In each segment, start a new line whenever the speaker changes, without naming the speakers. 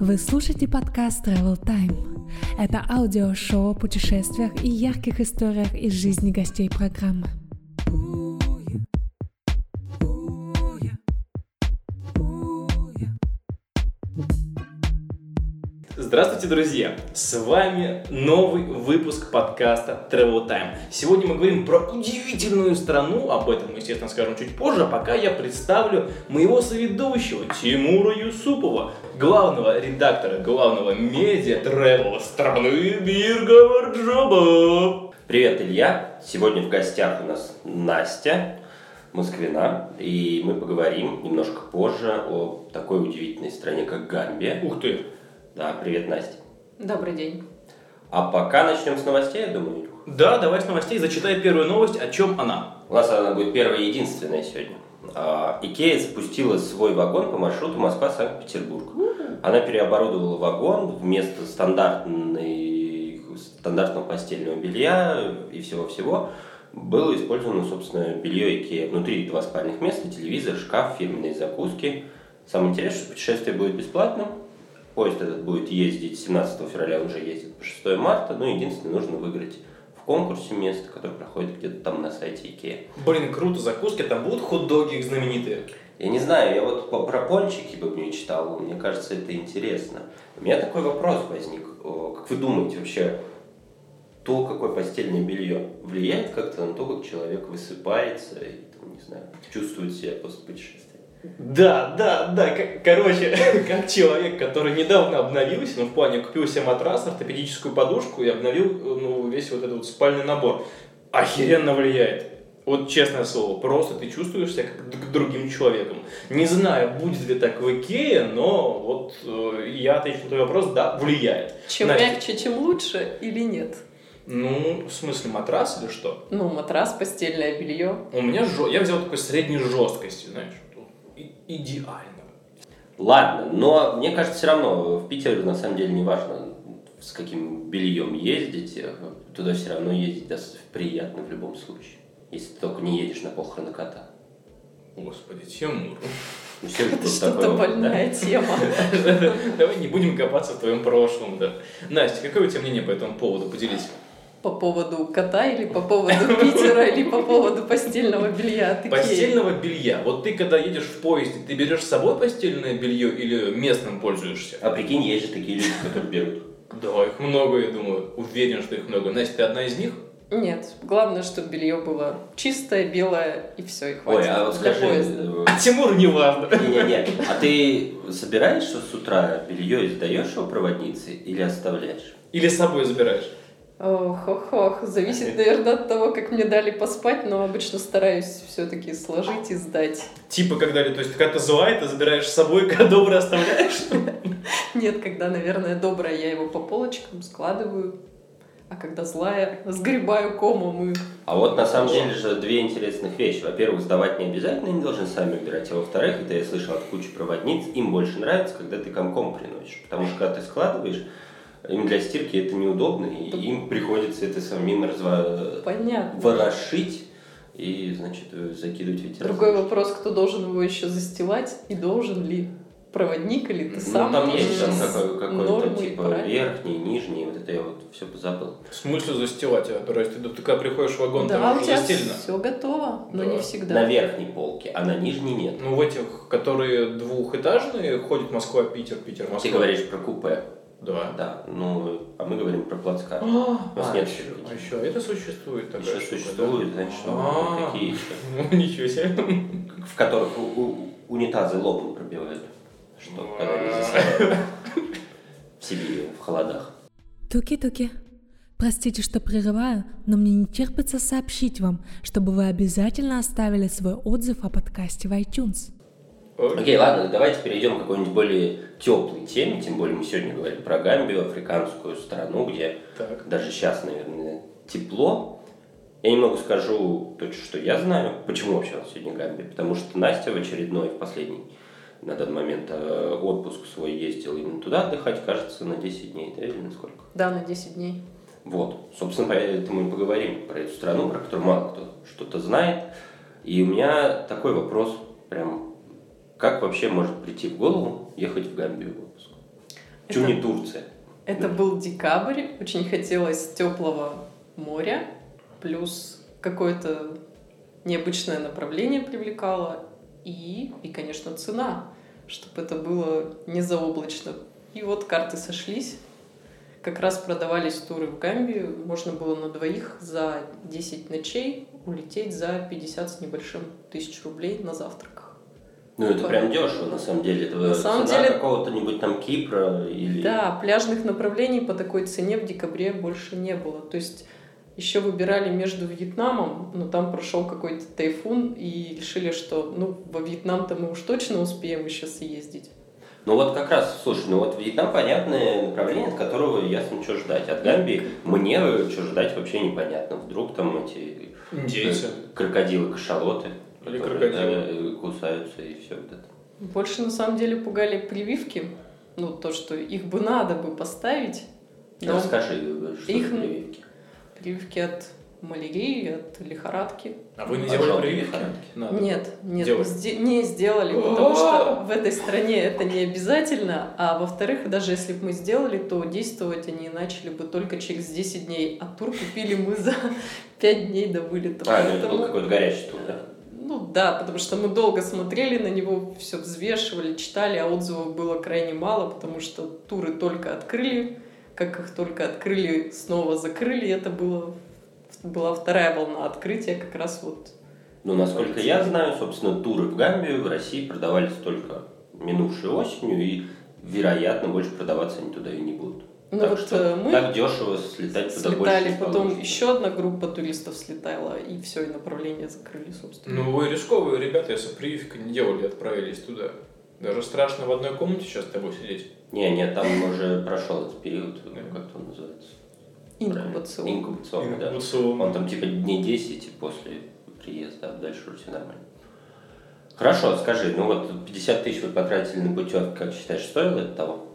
Вы слушаете подкаст Travel Time. Это аудиошоу о путешествиях и ярких историях из жизни гостей программы.
Здравствуйте, друзья! С вами новый выпуск подкаста Travel Time. Сегодня мы говорим про удивительную страну, об этом мы, естественно, скажем чуть позже, а пока я представлю моего соведущего Тимура Юсупова, главного редактора, главного медиа Travel страны Мир Джоба.
Привет, Илья! Сегодня в гостях у нас Настя, Москвина, и мы поговорим немножко позже о такой удивительной стране, как Гамбия.
Ух ты!
Да, привет, Настя.
Добрый день.
А пока начнем с новостей, я думаю.
Да, давай с новостей, зачитай первую новость, о чем она.
У нас она будет первая и единственная сегодня. А, Икея запустила свой вагон по маршруту Москва-Санкт-Петербург. Она переоборудовала вагон вместо стандартной, стандартного постельного белья и всего-всего. Было использовано, собственно, белье Икея. Внутри два спальных места, телевизор, шкаф, фирменные закуски. Самое интересное, что путешествие будет бесплатным. Поезд этот будет ездить 17 февраля, он уже ездит по 6 марта. Ну, единственное, нужно выиграть конкурсе место, которое проходит где-то там на сайте Икея.
Блин, круто, закуски, там будут хот-доги их знаменитые.
Я не знаю, я вот про пончики бы мне читал, мне кажется, это интересно. У меня такой вопрос возник. О, Как вы думаете вообще, то, какое постельное белье, влияет как-то на то, как человек высыпается и, там, не знаю, чувствует себя после путешествия?
Да, да, да, короче, как человек, который недавно обновился, ну, в плане купил себе матрас, ортопедическую подушку и обновил, ну, весь вот этот вот спальный набор. Охеренно влияет. Вот честное слово, просто ты чувствуешь себя как другим человеком. Не знаю, будет ли так в Икее, но вот э, я отвечу на твой вопрос, да, влияет.
Чем
Настя,
мягче, чем лучше или нет?
Ну, в смысле, матрас или что?
Ну, матрас, постельное белье.
У меня жё- я взял такой средней жесткости, знаешь, идеально.
Ладно, но мне кажется, все равно в Питер на самом деле не важно, с каким бельем ездить, э, туда все равно ездить даст приятно в любом случае, если ты только не едешь на похороны кота.
Господи, Тимур.
Ну,
Это что-то
такое, да?
больная тема.
Давай не будем копаться в твоем прошлом, да. Настя, какое у тебя мнение по этому поводу? Поделись.
По поводу кота или по поводу Питера или по поводу постельного белья Икеи?
Постельного белья. Вот ты, когда едешь в поезде, ты берешь с собой постельное белье или местным пользуешься?
А прикинь, есть же такие люди, которые берут.
Да, их много, я думаю. Уверен, что их много. Настя, ты одна из них?
Нет, главное, чтобы белье было чистое, белое, и все, и хватит.
Ой, а вот скажи,
поезда.
э,
А Тимур не важно.
не-не-не, а ты собираешь с утра белье и сдаешь его проводнице или оставляешь?
Или с собой забираешь?
Ох, ох, ох. Зависит, наверное, от того, как мне дали поспать, но обычно стараюсь все-таки сложить и сдать.
Типа, когда, то есть, когда ты злая, ты забираешь с собой, когда добрый оставляешь?
Нет, когда, наверное, добрая, я его по полочкам складываю, а когда злая, сгребаю комом и...
А вот на самом деле же две интересных вещи. Во-первых, сдавать не обязательно, они должны сами убирать. А во-вторых, это я слышал от кучи проводниц, им больше нравится, когда ты комком приносишь. Потому что когда ты складываешь, им для стирки это неудобно, и им приходится это самим разва...
Понятно.
ворошить и, значит, закидывать в ветер.
Другой вопрос, кто должен его еще застилать и должен ли? Проводник или ты
Ну,
сам?
там есть там какой- какой-то типа
правильно?
верхний, нижний, вот это я вот все позабыл.
В смысле застилать? А, то есть, ты, когда приходишь в вагон,
Да,
там
у тебя
застелено?
все готово, но
Да.
не всегда.
На верхней полке, а на нижней нет.
Ну, в этих, которые двухэтажные, ходят Москва-Питер, Питер-Москва.
Ты говоришь про купе.
Да.
Да, ну, а мы говорим про плацкарт.
А,
У нас нет
еще, а еще это существует такая
Еще существует, значит, ну,
А.
такие еще?
Ну, ничего себе.
в которых унитазы лобом пробивают, что когда не засыпают в Сибири, в холодах.
Туки-туки. Простите, что прерываю, но мне не терпится сообщить вам, чтобы вы обязательно оставили свой отзыв о подкасте в iTunes.
Окей, ладно, давайте перейдем к какой-нибудь более теплой теме, тем более мы сегодня говорим про Гамбию, африканскую страну, где
Так.
даже сейчас, наверное, тепло. Я немного скажу то, что я знаю, почему вообще у нас сегодня Гамбия. Потому что Настя в очередной, в последний, на данный момент, э, отпуск свой ездила именно туда отдыхать, кажется, на 10 дней, да, или на сколько?
Да, на 10 дней.
Вот, собственно, поэтому мы поговорим про эту страну, про которую мало кто что-то знает. И у меня такой вопрос, прям, как вообще может прийти в голову ехать в Гамбию в отпуск? Почему
Это-
не Турция?
Это был декабрь, очень хотелось теплого моря, плюс какое-то необычное направление привлекало, и, и, конечно, цена, чтобы это было не заоблачно. И вот карты сошлись. Как раз продавались туры в Гамбию. Можно было на двоих за 10 ночей улететь за 50 с небольшим тысяч рублей на завтраках.
Ну, это прям дешево, на самом деле. Это
На самом
цена
деле-
какого-то нибудь там Кипра или...
Да, пляжных направлений по такой цене в декабре больше не было. То есть еще выбирали между Вьетнамом, но там прошел какой-то тайфун и решили, что ну во Вьетнам-то мы уж точно успеем еще съездить.
Ну вот как раз, слушай, ну вот Вьетнам понятное направление, от которого ясно, что ждать. От Гамбии мне что ждать вообще непонятно. Вдруг там эти
Индейцы.
э, крокодилы, кашалоты,
Или крокодилы.
да, кусаются и все вот это.
Больше на самом деле пугали прививки, ну то, что их бы надо бы поставить. но
Расскажи, э, что
их-
прививки.
прививки от малярии, от лихорадки.
А вы не
А
делали прививки? Надо.
Нет, нет,
Делать.
сде- не сделали, потому что в этой стране это не обязательно, а во-вторых, даже если бы мы сделали, то действовать они начали бы только через 10 дней, а тур купили мы за 5 дней до вылета.
А, ну это был
Поэтому-
какой-то горячий тур, да?
Ну да, потому что мы долго смотрели на него, все взвешивали, читали, а отзывов было крайне мало, потому что туры только открыли, как их только открыли, снова закрыли, это было, была вторая волна открытия как раз вот
Ну, насколько я знаю, собственно, туры в Гамбию в России продавались только минувшей осенью, и, вероятно, больше продаваться они туда и не будут.
Ну
так
вот,
что
э, мы
так дешево слетать туда больше
слетали,
не
потом
получится.
еще одна группа туристов слетала, и все, и направление закрыли, собственно.
Ну, вы рисковые ребята, если прививки не делали, отправились туда. Даже страшно в одной комнате сейчас с тобой сидеть.
Не, нет, там уже прошел этот период, ну, как он называется?
Инкубационный.
Инкубационный, да. Он там типа дней 10 после приезда, а дальше уже все нормально. Хорошо, скажи, ну вот 50 тысяч вы потратили на путевку, как считаешь, стоило это того?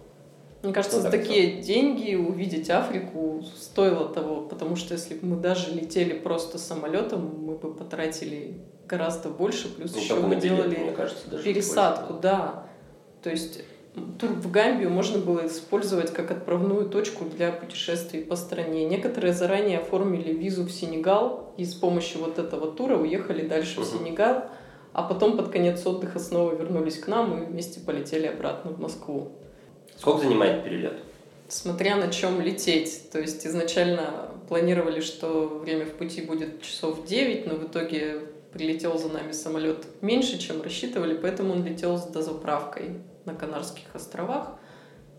Мне кажется, за
так
такие деньги увидеть Африку стоило того, потому что если бы мы даже летели просто самолетом, мы бы потратили гораздо больше, плюс
Ну,
еще мы
билеты,
делали
кажется,
пересадку,
больше.
да. То есть тур в Гамбию можно было использовать как отправную точку для путешествий по стране. Некоторые заранее оформили визу в Сенегал и с помощью вот этого тура уехали дальше в
Мгм.
Сенегал, а потом под конец отдыха снова вернулись к нам и вместе полетели обратно в Москву
Сколько занимает перелет?
смотря на чем лететь. То есть изначально планировали, что время в пути будет часов 9, но в итоге прилетел за нами самолет меньше, чем рассчитывали, поэтому он летел с дозаправкой на Канарских островах.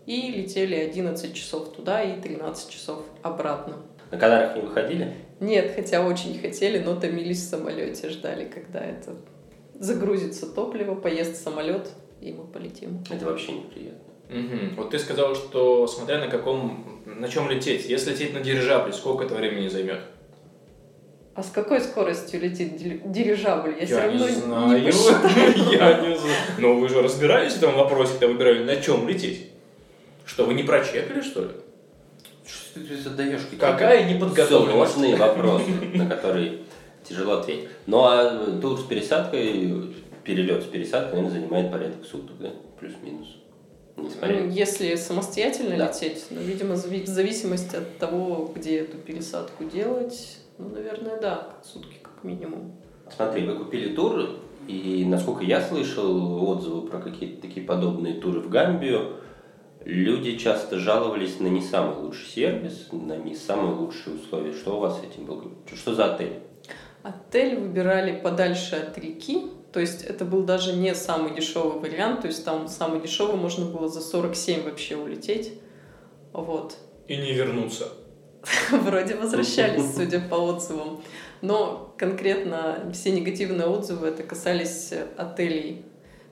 И летели 11 часов туда и 13 часов обратно.
На Канарах не выходили?
Нет, хотя очень хотели, но томились в самолете, ждали, когда это загрузится топливо, поест самолет, и мы полетим.
Это вообще неприятно.
Мгм. Вот ты сказал, что смотря на каком, на чем лететь. Если лететь на дирижабле, сколько это времени займет?
А с какой скоростью летит дирижабль? Я, все
Я
равно
не
не
знаю.
посчитала.
Я не знаю. Но вы же разбирались в этом вопросе, когда выбирали, на чем лететь? Что, вы не прочекали, что ли?
Что ты задаешь?
Какая неподготовленность?
Сложные вопросы, на которые тяжело ответить. Ну а тур с пересадкой, перелет с пересадкой, наверное, занимает порядок суток, да? Плюс-минус. Не
Ну. Если самостоятельно
Да.
лететь, ну, видимо, в зависимости от того, где эту пересадку делать, ну, наверное, да, сутки как минимум.
Смотри, вы купили тур, и насколько я слышал отзывы про какие-то такие подобные туры в Гамбию, люди часто жаловались на не самый лучший сервис, на не самые лучшие условия. Что у вас с этим было? Что за отель?
Отель выбирали подальше от реки, то есть это был даже не самый дешевый вариант, то есть там самый дешевый можно было за 47 вообще улететь. Вот.
И не вернуться.
Вроде возвращались, судя по отзывам. Но конкретно все негативные отзывы это касались отелей.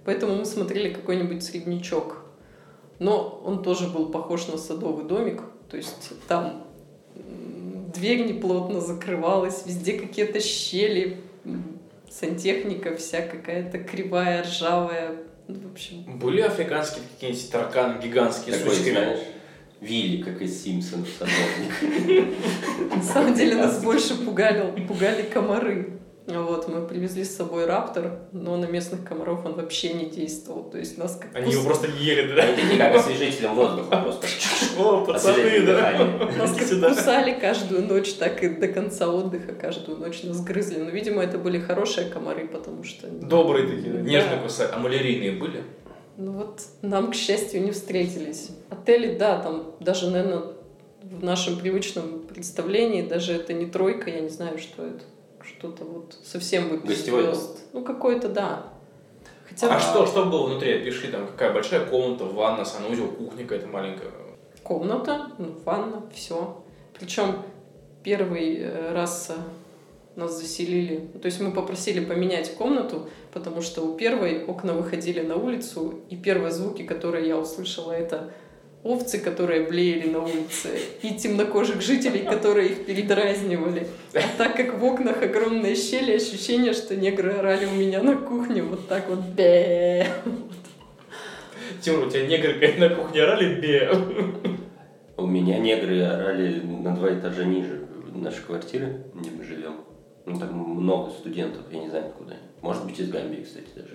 Поэтому мы смотрели какой-нибудь среднячок. Но он тоже был похож на садовый домик. То есть там дверь неплотно закрывалась, везде какие-то щели, сантехника вся какая-то кривая, ржавая. Ну, В общем,
Были африканские какие-нибудь тараканы гигантские с
Такой,
ручками?
знаешь, Вилли, как из Симпсонов, садовник.
на самом деле нас больше пугали, пугали комары. Вот, мы привезли с собой раптор, но на местных комаров он вообще не действовал. То есть нас как
Они его просто ели, да?
это не как освежителем воздуха просто.
О, пацаны, да.
Нас как кусали каждую ночь, так и до конца отдыха каждую ночь нас грызли. Но, видимо, это были хорошие комары, потому что...
Добрые такие, нежно кусают. А малярийные были?
Ну вот нам, к счастью, не встретились. Отели, да, там даже, наверное, в нашем привычном представлении даже это не тройка, я не знаю, что это. Что-то вот совсем без
Гостевой
звезд. Ну, какой-то, да. Хотя
А
бы
что, что было внутри? Опиши, там какая большая комната, ванна, санузел, кухня какая-то маленькая.
комната, ну, ванна, все. Причем первый э, раз э, нас заселили, то есть мы попросили поменять комнату, потому что у первой окна выходили на улицу, и первые звуки, которые я услышала, это овцы, которые блеяли на улице, и темнокожих жителей, которые их передразнивали. А так как в окнах огромные щели, ощущение, что негры орали у меня на кухне вот так вот бе.
Тимур, у тебя негры на кухне орали бе.
У меня негры орали на два этажа ниже нашей квартиры, где мы живем. Ну, там много студентов, я не знаю, откуда они. Может быть, из Гамбии, кстати, даже.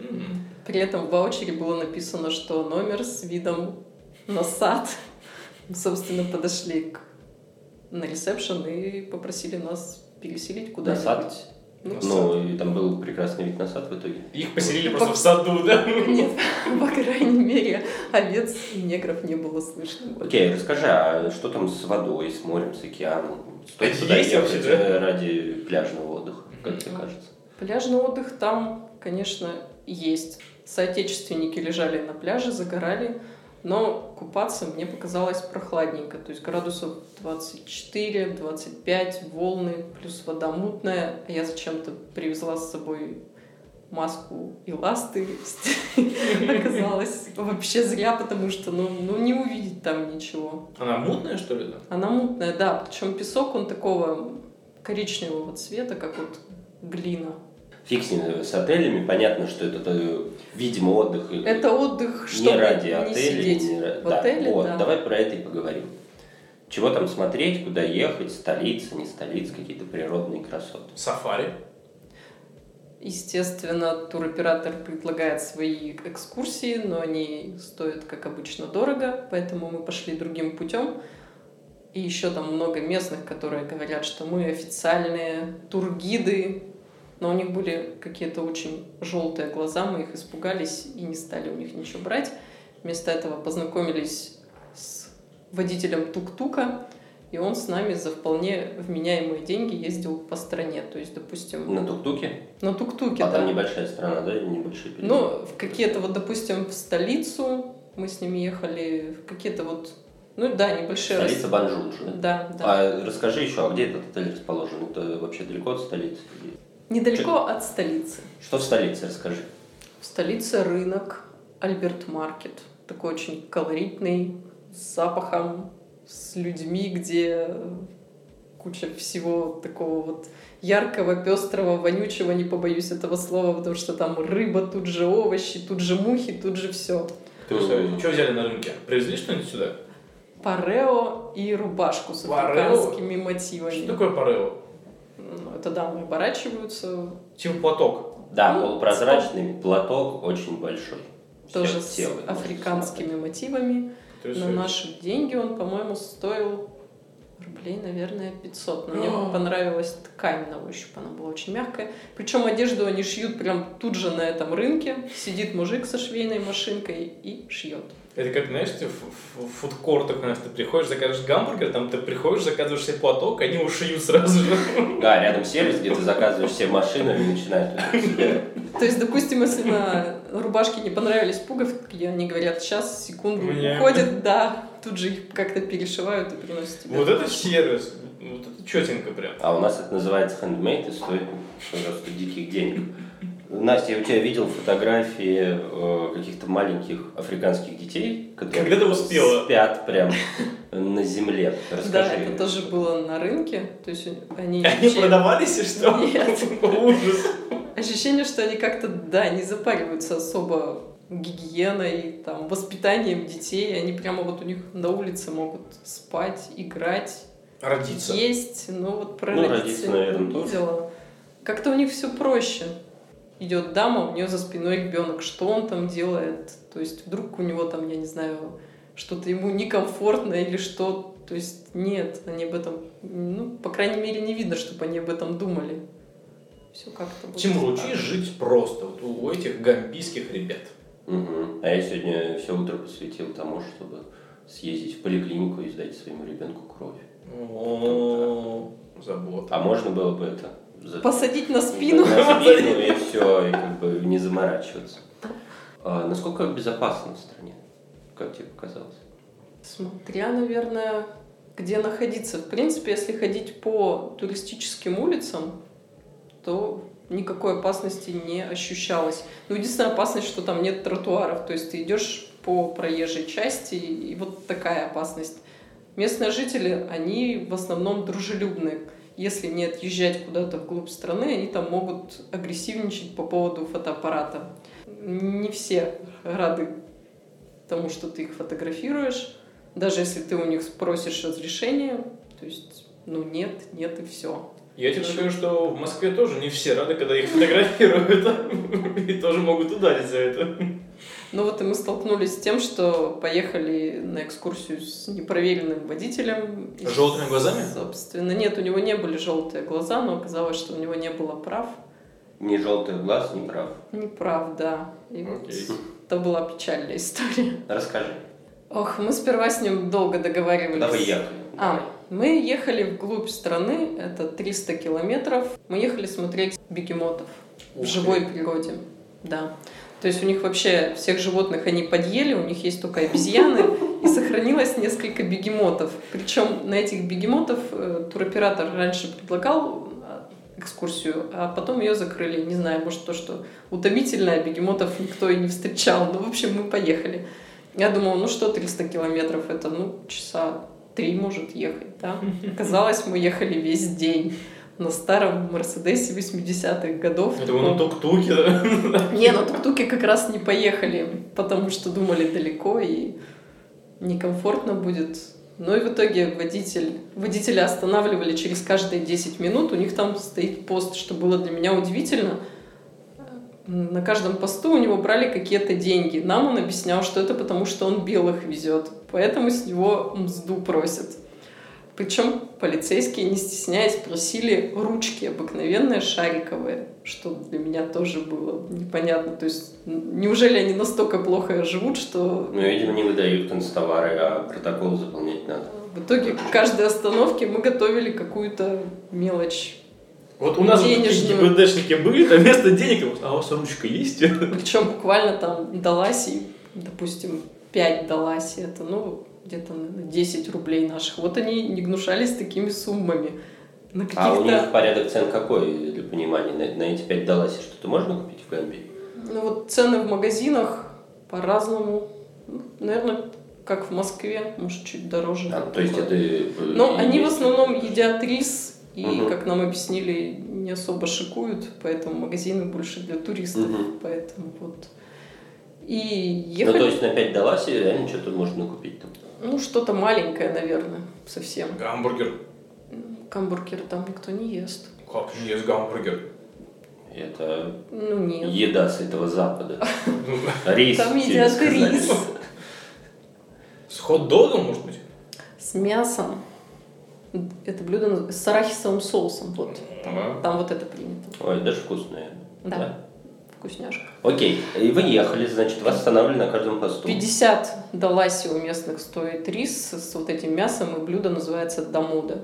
При этом в ваучере было написано, что номер с видом на сад. Мы, собственно, подошли к... на ресепшн и попросили нас переселить
На
куда-нибудь.
сад?
Ну,
Ну, и там был прекрасный вид на сад в итоге.
Их поселили просто в саду, да?
Нет, по крайней мере, овец и негров не было слышно.
Окей, расскажи, а что там с водой, с морем, с океаном? Стоит
Это
туда
есть
ехать
вообще, да?
ради пляжного отдыха, как тебе кажется?
Пляжный отдых там, конечно, есть. Соотечественники лежали на пляже, загорали, но купаться мне показалось прохладненько. То есть градусов 24-25, волны, плюс вода мутная. А я зачем-то привезла с собой маску и ласты. Оказалось вообще зря, потому что ну, ну не увидеть там ничего.
Она мутная, что ли, да?
Она мутная, да. Причем песок, он такого коричневого цвета, как вот глина.
Фиг с ним, с отелями, понятно, что это, видимо, отдых
Это отдых,
не
чтобы
ради
не
отеля.
сидеть
не
в
да,
отеле,
вот,
да.
давай про это и поговорим. Чего там смотреть, куда ехать, столица, не столица, какие-то природные красоты.
Сафари.
Естественно, туроператор предлагает свои экскурсии, но они стоят, как обычно, дорого, поэтому мы пошли другим путем. И еще там много местных, которые говорят, что мы официальные тургиды, но у них были какие-то очень желтые глаза, мы их испугались и не стали у них ничего брать. Вместо этого познакомились с водителем тук-тука, и он с нами за вполне вменяемые деньги ездил по стране. То есть, допустим,
На тук-туке?
на тук-туке,
А
да.
там небольшая страна, да, небольшие перелеты?
Ну, в какие-то вот, допустим, в столицу мы с ними ехали, в какие-то вот, ну да, небольшие...
Столица
рас-
да?
Да, да.
А расскажи еще, а где этот отель расположен? Это вообще далеко от столицы?
Недалеко от столицы.
Что в столице, расскажи.
В столице рынок Альберт Маркет. Такой очень колоритный, с запахом, с людьми, где куча всего такого вот яркого, пестрого, вонючего, не побоюсь этого слова, потому что там рыба, тут же овощи, тут же мухи, тут же все.
Ты что взяли на рынке? Привезли что-нибудь сюда?
Парео и рубашку с
Парео?
африканскими мотивами.
Что такое парео?
Ну, дамы оборачиваются,
Типа платок.
Да,
Ну,
полупрозрачный платок очень большой.
тоже с
тело
африканскими мотивами. На наши деньги он, по-моему, стоил рублей, наверное, 500. Но мне
А.
понравилась ткань на ощупь, она была очень мягкая. Причем одежду они шьют прям тут же на этом рынке. Сидит мужик со швейной машинкой и шьет.
Это как, знаешь, ты в, в- в фудкортах, знаешь, ты приходишь, заказываешь гамбургер, там ты приходишь, заказываешь себе платок, они ушьют сразу же.
Да, рядом сервис, где ты заказываешь все машины и начинают себя
То есть, допустим, если на рубашке не понравились пуговки, они говорят, сейчас, секунду, уходят, да, тут же их как-то перешивают и приносят тебе.
Вот это сервис. Вот это четенько прям.
А у нас это называется handmade и стоит просто диких денег. Настя, я у тебя видел фотографии э, каких-то маленьких африканских детей, которые
Когда ты успела?
спят прям на земле. Расскажи.
Да, это тоже было на рынке. То есть они...
Они продавались и что?
Нет.
Ужас.
Ощущение, что они как-то, да, не запариваются особо гигиеной, там, воспитанием детей. Они прямо вот у них на улице могут спать, играть,
Родиться.
есть. Ну вот про
Ну,
родиться
наверное, тоже.
Как-то у них все проще. Идет дама, у нее за спиной ребенок, что он там делает? То есть вдруг у него там, я не знаю, что-то ему некомфортно или что. То есть нет, они об этом, ну, по крайней мере, не видно, чтобы они об этом думали. Все как-то... так.
учись жить просто, вот у этих гамбийских ребят.
Мгм. А я сегодня все утро посвятил тому, чтобы съездить в поликлинику и сдать своему ребенку кровь.
О, забота.
А можно было бы это за-
Посадить на спину.
На спину и все, и как бы не заморачиваться. А насколько безопасно в стране, как тебе показалось?
Смотря, наверное, где находиться. В принципе, если ходить по туристическим улицам, то никакой опасности не ощущалось. Ну, единственная опасность, что там нет тротуаров. То есть ты идешь по проезжей части, и вот такая опасность. Местные жители, они в основном дружелюбные. Если не отъезжать куда-то вглубь страны, они там могут агрессивничать по поводу фотоаппарата. Не все рады тому, что ты их фотографируешь. Даже если ты у них спросишь разрешение, то есть, ну нет, нет и все.
Я тебе скажу, что в Москве тоже не все рады, когда их фотографируют. И тоже могут ударить за это.
Ну вот и мы столкнулись с тем, что поехали на экскурсию с непроверенным водителем.
Желтыми глазами?
Собственно, нет, у него не были желтые глаза, но оказалось, что у него не было прав.
Ни желтый глаз, ни прав.
Не прав, да. И вот
Окей.
это была печальная история.
Расскажи.
Ох, мы сперва с ним долго договаривались.
Вы ехали?
А, мы ехали вглубь страны, это 300 километров. Мы ехали смотреть бегемотов
Ух
в
ты.
живой природе. Да. То есть у них вообще всех животных они подъели, у них есть только обезьяны, и сохранилось несколько бегемотов. Причем на этих бегемотов э, туроператор раньше предлагал э, экскурсию, а потом ее закрыли. Не знаю, может то, что утомительно, а бегемотов никто и не встречал. Ну, в общем, мы поехали. Я думала, ну что 300 километров, это ну часа три может ехать, да? Оказалось, мы ехали весь день на старом Мерседесе 80-х годов.
Это вы на тук-туке, да?
Не, на тук-туке как раз не поехали, потому что думали далеко и некомфортно будет. Ну и в итоге водитель, водителя останавливали через каждые 10 минут. У них там стоит пост, что было для меня удивительно. На каждом посту у него брали какие-то деньги. Нам он объяснял, что это потому, что он белых везет. Поэтому с него мзду просят. Причем полицейские, не стесняясь, просили ручки обыкновенные, шариковые, что для меня тоже было непонятно. То есть, неужели они настолько плохо живут, что
Ну, видимо, не выдают констовары, а протокол заполнять надо.
в итоге к каждой остановке мы готовили какую-то мелочь.
Вот у нас
Денежную.
ГИБДшники были, там вместо денег, а у вас ручка есть?
Причем буквально там даласи, допустим, 5 даласи, это ну где-то наверное, 10 рублей наших. Вот они не гнушались такими суммами. На
А у них порядок цен какой, для понимания? На, на эти пять даласи что-то можно купить в Гамбии?
Ну вот цены в магазинах по-разному. Ну, Наверное, как в Москве, может, чуть дороже.
А, то есть это... э,
Но
и
они в
есть-
основном едят рис и,
Мгм.
как нам объяснили, не особо шикуют, поэтому магазины больше для туристов.
Мгм.
Поэтому вот. И
Ну,
ехали,
то есть на 5 даласи реально что-то можно купить там.
ну, что-то маленькое, наверное, совсем.
Гамбургер.
Гамбургер там никто не ест.
Как не есть гамбургер?
Это
Ну, нет.
еда с этого запада. Рис.
Там едят рис
С хот-догом, может быть?
с мясом. Это блюдо с арахисовым соусом. Вот. Там вот это принято.
Ой, даже вкусное.
Да. Вкусняшка.
Окей, и вы ехали, значит, вас останавливали на каждом посту.
50 даласи у местных стоит рис с вот этим мясом, и блюдо называется дамуда.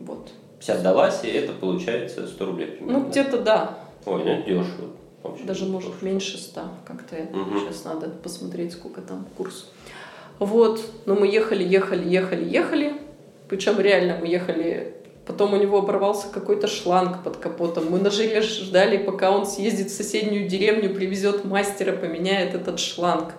Вот.
50 даласи, это получается 100 рублей примерно.
Ну, где-то да.
Ой, ну дешево. Вообще
Даже, может,
дешево.
меньше 100. Как-то
Мгм.
сейчас надо посмотреть, сколько там курс. Вот. Но мы ехали, ехали, ехали, ехали. Причем реально мы ехали... Потом у него оборвался какой-то шланг под капотом. Мы на жире ждали, пока он съездит в соседнюю деревню, привезет мастера, поменяет этот шланг.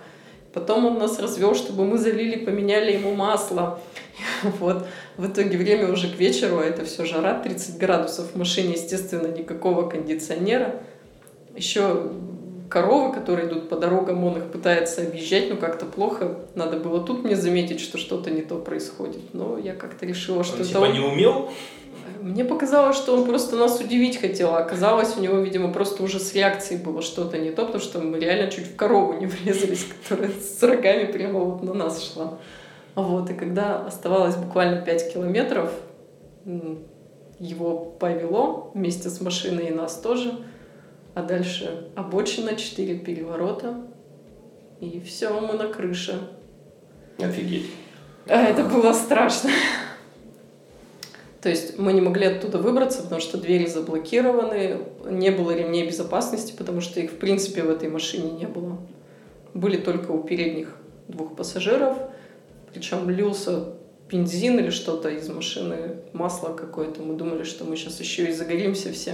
Потом он нас развел, чтобы мы залили, поменяли ему масло. Вот. В итоге время уже к вечеру, а это все жара, 30 градусов. В машине, естественно, никакого кондиционера. Еще коровы, которые идут по дорогам, он их пытается объезжать, но как-то плохо. Надо было тут мне заметить, что что-то не то происходит. Но я как-то решила, что
Он
это
типа
он-
не умел?
Мне показалось, что он просто нас удивить хотел, а оказалось, у него, видимо, просто уже с реакцией было что-то не то, потому что мы реально чуть в корову не врезались, которая с рогами прямо вот на нас шла. Вот, и когда оставалось буквально 5 километров, его повело вместе с машиной и нас тоже, а дальше обочина, 4 переворота, и все, мы на крыше.
Офигеть.
А это было страшно. То есть мы не могли оттуда выбраться, потому что двери заблокированы, не было ремней безопасности, потому что их в принципе в этой машине не было. Были только у передних двух пассажиров, причем лился бензин или что-то из машины, масло какое-то. Мы думали, что мы сейчас еще и загоримся все.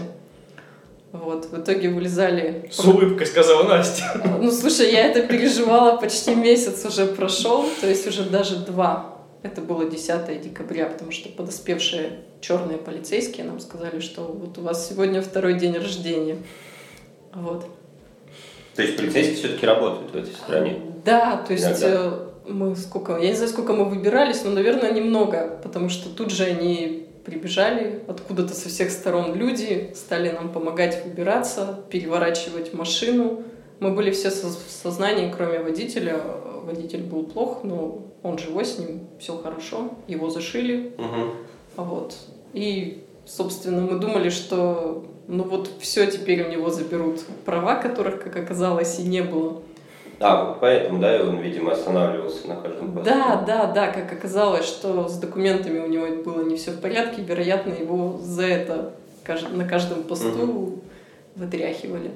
Вот, в итоге вылезали...
С улыбкой сказала Настя.
Ну, слушай, я это переживала почти месяц уже прошел, то есть уже даже два. Это было 10 декабря, потому что подоспевшие черные полицейские нам сказали, что вот у вас сегодня второй день рождения. Вот.
То есть полицейские все-таки работают в этой стране?
Да, то есть
Иногда.
э, мы сколько, я не знаю, сколько мы выбирались, но, наверное, немного, потому что тут же они прибежали откуда-то со всех сторон люди, стали нам помогать выбираться, переворачивать машину. Мы были все в сознании, кроме водителя. Водитель был плох, но он живой, с ним все хорошо. Его зашили, а вот. И, собственно, мы думали, что ну вот все теперь у него заберут права, которых, как оказалось, и не было.
А, вот поэтому, да, и он, видимо, останавливался на каждом посту.
Да, да, да, как оказалось, что с документами у него было не все в порядке, вероятно, его за это на каждом посту вытряхивали.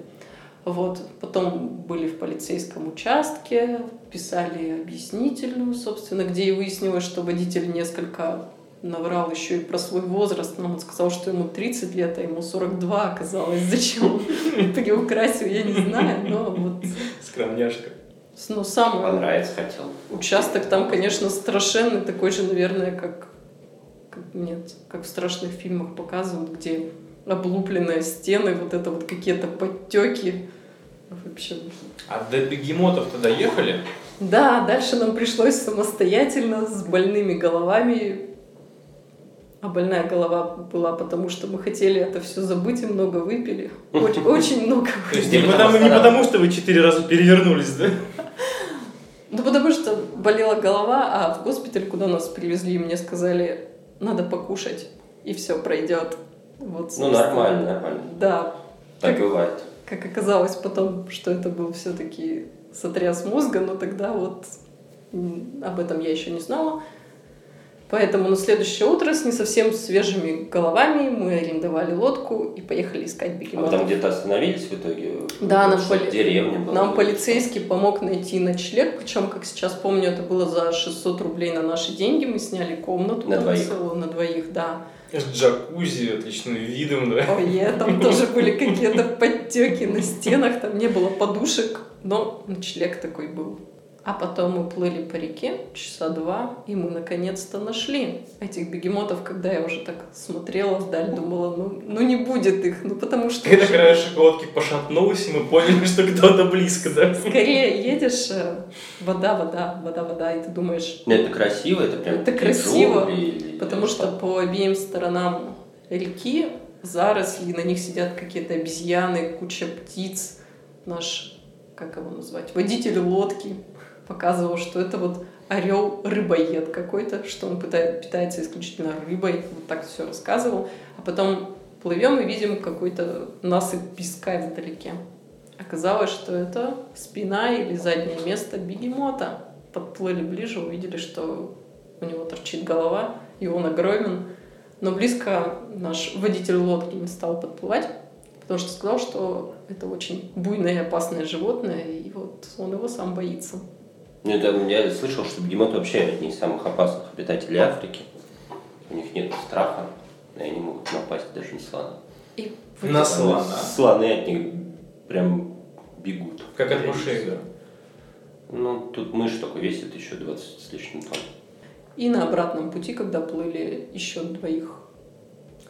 Вот. Потом были в полицейском участке, писали объяснительную, собственно, где и выяснилось, что водитель несколько наврал еще и про свой возраст. Нам он сказал, что ему 30 лет, а ему 42 оказалось. Зачем он приукрасил, я не знаю, но вот
Скромняшка.
ну, сам он
Понравится хотел.
Участок там, конечно, страшенный, такой же, наверное, как, как нет, как в страшных фильмах показывают, где облупленные стены, вот это вот какие-то подтеки. В общем,
А до бегемотов тогда ехали?
да, дальше нам пришлось самостоятельно с больными головами. А больная голова была потому, что мы хотели это все забыть и много выпили. Очень, очень много
То есть
Где
не потому, не потому, что вы четыре раза перевернулись, да?
Ну, потому что болела голова, а в госпиталь, куда нас привезли, мне сказали, надо покушать, и все пройдет. Вот,
Ну, нормально, нормально.
Да.
Так
Как,
бывает.
как оказалось потом, что это был все-таки сотряс мозга, но тогда вот об этом я еще не знала. Поэтому на следующее утро с не совсем свежими головами мы арендовали лодку и поехали искать
А вы
бегемотов.
там где-то остановились в итоге?
Да, нам поли-
деревня была?
Нам полицейский помог найти ночлег, причем, как сейчас помню, это было за 600 рублей на наши деньги. Мы сняли комнату
На двоих?
целую, на двоих, да.
С джакузи, отличным видом, да?
Ой, там тоже были какие-то подтеки на стенах, там не было подушек, но ночлег такой был. А потом мы плыли по реке часа два, и мы наконец-то нашли этих бегемотов, когда я уже так смотрела вдаль, думала, ну, ну не будет их, ну потому что...
Когда
уже-
краешек лодки пошатнулся, и мы поняли, что кто-то близко, да?
Скорее едешь, э, вода, вода, вода, вода, и ты думаешь,
Ну, это красиво, это прям
Это красиво,
или-
Потому что по обеим сторонам реки заросли, на них сидят какие-то обезьяны, куча птиц. Наш, как его назвать, водитель лодки показывал, что это вот орел рыбоед какой-то, что он питается исключительно рыбой. Вот так все рассказывал. А потом плывем и видим какой-то насыпь песка вдалеке. Оказалось, что это спина или заднее место бегемота. Подплыли ближе, увидели, что у него торчит голова, и он огромен. Но близко наш водитель лодки не стал подплывать, потому что сказал, что это очень буйное и опасное животное, и вот он его сам боится.
Ну, это, я слышал, что бегемоты вообще одни из самых опасных обитателей Африки. У них нет страха, и они могут напасть даже на слона.
И
На
вот-
слона.
Слоны от них прям бегут.
Как от мышей, да?
Ну, тут мышь только весит еще 20 с лишним тонн.
И на обратном пути, когда плыли еще двоих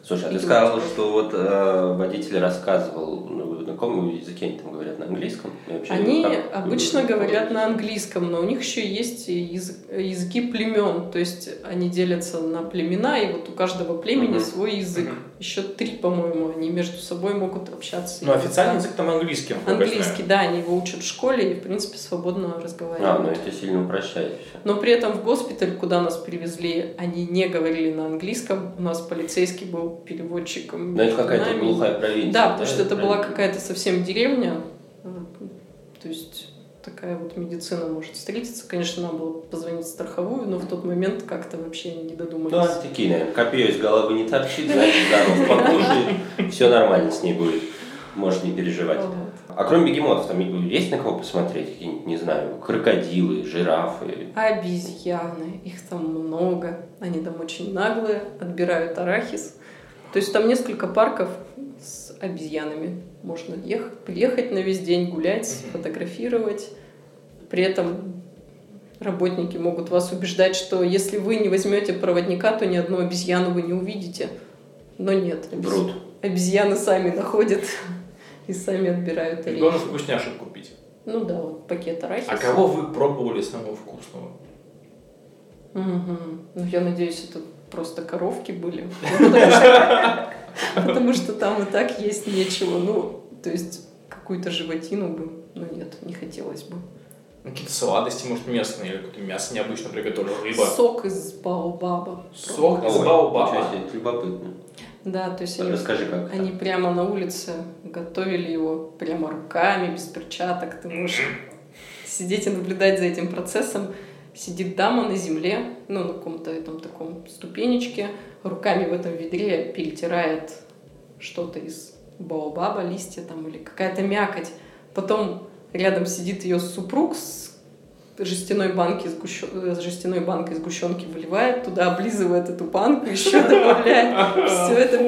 Слушай, а ты сказала, что вот э, водитель рассказывал, ну, на каком языке они там говорят, на английском? Вообще,
Они
как-
обычно
ну,
говорят на английском, но у них еще есть язык- языки племен, то есть они делятся на племена, и вот у каждого племени
Мгм.
свой язык.
Мгм.
Еще три, по-моему, они между собой могут общаться.
Ну, официальный
там-
язык там английский.
Английский, да, они его учат в школе и, в принципе, свободно
А, ну
разговаривают.
это сильно упрощает все.
Но при этом в госпиталь, куда нас привезли, они не говорили на английском. У нас полицейский был переводчиком.
Но Ну, это какая-то глухая провинция.
Да, потому что это была какая-то совсем деревня. То есть такая вот медицина может встретиться. Конечно, нам было позвонить в страховую, но в тот момент как-то вообще не
Ну,
додумались.
они такие, наверное, копье из головы не торчит, значит, здоров, покушает, все нормально с ней будет. Можешь не переживать.
Вот.
А кроме бегемотов, там есть на кого посмотреть? Какие-нибудь, не знаю, крокодилы, жирафы?
Обезьяны, их там много. Они там очень наглые, отбирают арахис. То есть там несколько парков с обезьянами. Можно ехать, приехать на весь день, гулять, фотографировать. При этом работники могут вас убеждать, что если вы не возьмете проводника, то ни одну обезьяну вы не увидите. Но нет.
Брут.
Обезьяны сами находят и сами отбирают
И Главное
орехи.
вкусняшек купить.
Ну да, вот пакет арахиса.
А кого вы пробовали самого вкусного?
Мгм. Ну, я надеюсь, это просто коровки были. Потому что, там и так есть нечего. Ну, то есть какую-то животину бы, ну нет, не хотелось бы.
Ну, Какие-то сладости, может, местные, или какое-то мясо необычно приготовили, рыба.
Сок из баобаба.
Сок из баобаба.
любопытно.
Да, то есть они,
Расскажи, как
они прямо на улице готовили его прямо руками, без перчаток. Ты можешь сидеть и наблюдать за этим процессом. Сидит дама на земле, ну, на каком-то этом таком ступенечке, руками в этом ведре перетирает что-то из баобаба, листья там или какая-то мякоть. Потом рядом сидит ее супруг с жестяной банки сгущен... э, с жестяной банкой сгущенки выливает туда, облизывает эту банку, еще добавляет. Все это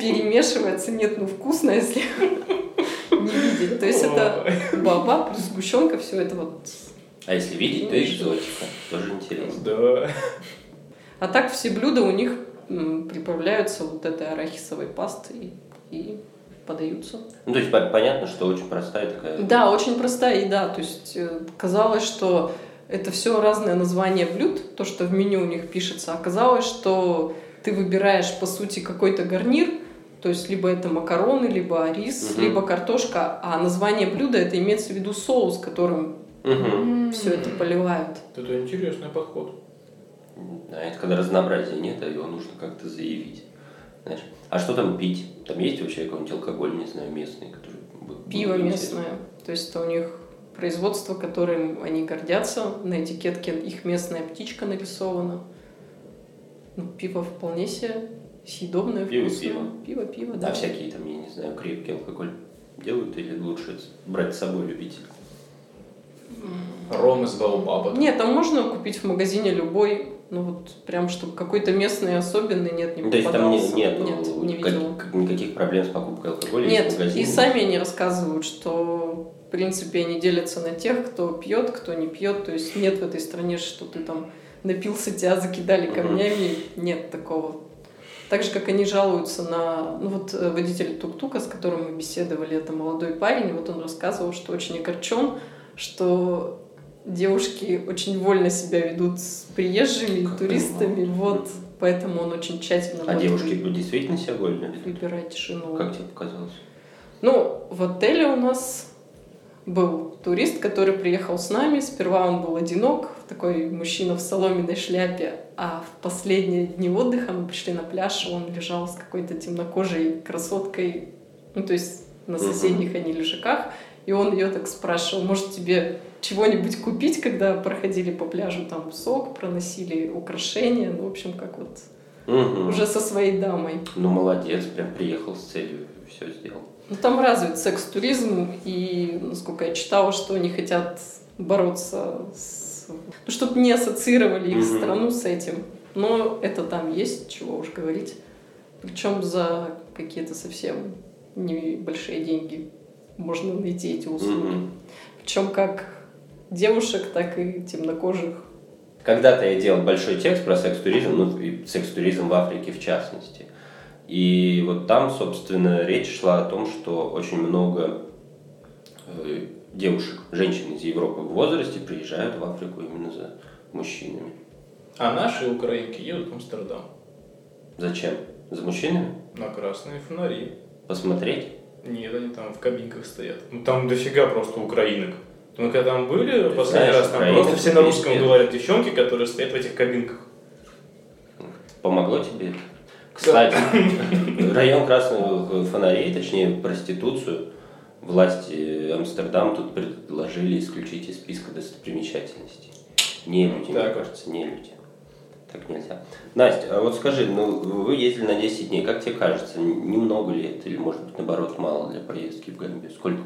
перемешивается. Нет, ну вкусно, если не видеть. То есть это баба плюс сгущенка, все это вот.
А если видеть, то экзотика. Тоже интересно.
Да.
А так все блюда у них приправляются вот этой арахисовой пастой и подаются.
Ну, то есть по- понятно, что очень простая такая...
Да, очень простая еда. То есть э, казалось, что это все разное название блюд, то, что в меню у них пишется. Оказалось, что ты выбираешь, по сути, какой-то гарнир, то есть либо это макароны, либо рис,
Мгм.
либо картошка, а название блюда это имеется в виду соус, которым
Мгм.
все это поливают.
Это интересный подход.
Да, это когда разнообразия нет, а его нужно как-то заявить. Знаешь. А что там пить? Там есть вообще какой-нибудь алкоголь, не знаю, местный, который... бы-
Пиво местное. То есть это у них производство, которым они гордятся. На этикетке их местная птичка нарисована. Ну, пиво вполне себе съедобное,
Пиво,
вкусное.
пиво.
Пиво, пиво, да.
А всякие там, я не знаю, крепкий алкоголь делают или лучше брать с собой любитель?
Ром из баобаба.
Нет, там можно купить в магазине любой, ну вот прям, чтобы какой-то местный особенный, нет, не
то есть там не-
попадался.
нет,
нет, не
как-
видела.
как- никаких проблем с покупкой алкоголя
Нет,
есть в магазине?
и сами они рассказывают, что в принципе они делятся на тех, кто пьет, кто не пьет. То есть нет в этой стране, что ты там напился, тебя закидали камнями. Нет такого. Так же, как они жалуются на... Ну вот э, водитель тук-тука, с которым мы беседовали, это молодой парень, и вот он рассказывал, что очень огорчен, что девушки очень вольно себя ведут с приезжими,
Как
туристами, вот. Поэтому он очень тщательно
А девушки
вы-
действительно себя вольно ведут?
выбирать жену.
Как тебе показалось?
Ну, в отеле у нас был турист, который приехал с нами. Сперва он был одинок, такой мужчина в соломенной шляпе, а в последние дни отдыха мы пришли на пляж, и он лежал с какой-то темнокожей красоткой, ну, то есть на соседних они лежаках, и он ее так спрашивал, может тебе чего-нибудь купить, когда проходили по пляжу, там сок проносили, украшения, ну, в общем, как вот
Мгм.
уже со своей дамой.
Ну, молодец, прям приехал с целью, все сделал.
Ну, там развит секс-туризм, и, насколько я читала, что они хотят бороться с... Ну, чтобы не ассоциировали их
Мгм.
страну с этим. Но это там есть, чего уж говорить. Причем за какие-то совсем небольшие деньги можно найти эти услуги.
Мгм.
Причем как девушек, так и темнокожих.
Когда-то я делал большой текст про секс-туризм, ну и секс-туризм в Африке в частности. И вот там, собственно, речь шла о том, что очень много э, девушек, женщин из Европы в возрасте приезжают в Африку именно за мужчинами.
А наши украинки едут в Амстердам
Зачем? За мужчинами?
на красные фонари.
Посмотреть?
Нет, они там в кабинках стоят. Ну там дофига просто украинок. Мы когда там были
Ты
последний
знаешь,
раз, там
украинок
просто все на русском
пиздец.
говорят девчонки, которые стоят в этих кабинках.
Помогло тебе? это? Кстати, район красных фонарей, точнее проституцию, власти Амстердам тут предложили исключить из списка достопримечательностей. Не люди, мне
Так.
кажется, не люди. Так нельзя. Настя, а вот скажи, ну вы ездили на 10 дней, как тебе кажется, немного ли это или может быть наоборот мало для поездки в Гамбию? Сколько?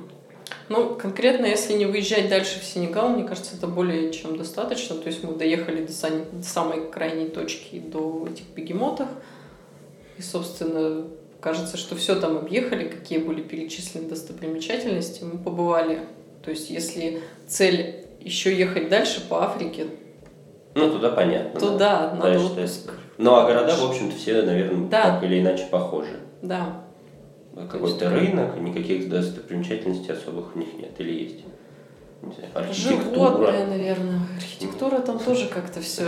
Ну, конкретно, если не выезжать дальше в Сенегал, мне кажется, это более чем достаточно. То есть мы доехали до, сани- до самой крайней точки, до этих бегемотов. И, собственно, кажется, что все там объехали, какие были перечислены достопримечательности. Мы побывали. То есть, если цель еще ехать дальше по Африке,
Ну, туда понятно.
то да, надо
Дальше
отпуск.
дальше. Ну, а города, в общем-то, все, наверное,
Да.
так или иначе похожи.
Да.
Какой-то
есть-
рынок, никаких достопримечательностей особых у них нет. Или есть? Архитектура.
Животные, наверное. Архитектура там тоже как-то все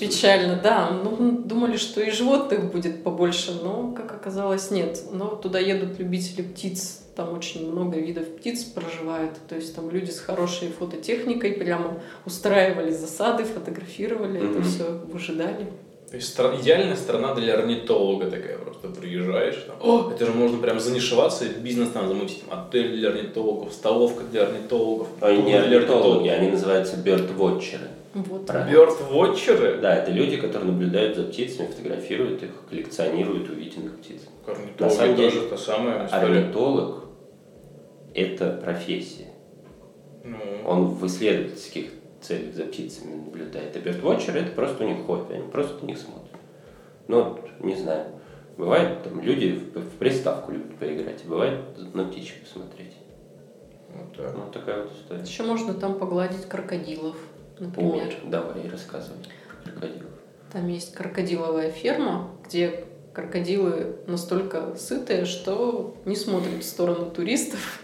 печально. Да, ну, думали, что и животных будет побольше, но, как оказалось, нет. Но туда едут любители птиц. Там очень много видов птиц проживает. То есть там люди с хорошей фототехникой прямо устраивали засады, фотографировали это
Мгм.
все, выжидали.
То есть стра- идеальная страна для орнитолога такая просто приезжаешь, там, о, это же можно прям занишеваться, и бизнес там замутить, там, отель для орнитологов, столовка для орнитологов,
Они не
тур для
орнитологи, они называются бёрдвотчеры.
Вот.
Бёрд-вотчеры?
Да, это люди, которые наблюдают за птицами, фотографируют их, коллекционируют увиденных птиц. На
Орнитологи
самом деле,
тоже та самая история.
Орнитолог – это профессия.
Ну,
Он в исследовательских целях за птицами наблюдает. А бёрдвотчеры – это просто у них хобби, они просто на них смотрят. Ну, вот, не знаю. Бывает, там люди в, в приставку любят поиграть, а бывает на птичек посмотреть.
вот так.
Ну, такая вот история.
Еще можно там погладить крокодилов, например.
Ой, давай, рассказывай про крокодилов.
Там есть крокодиловая ферма, где крокодилы настолько сытые, что не смотрят в сторону туристов.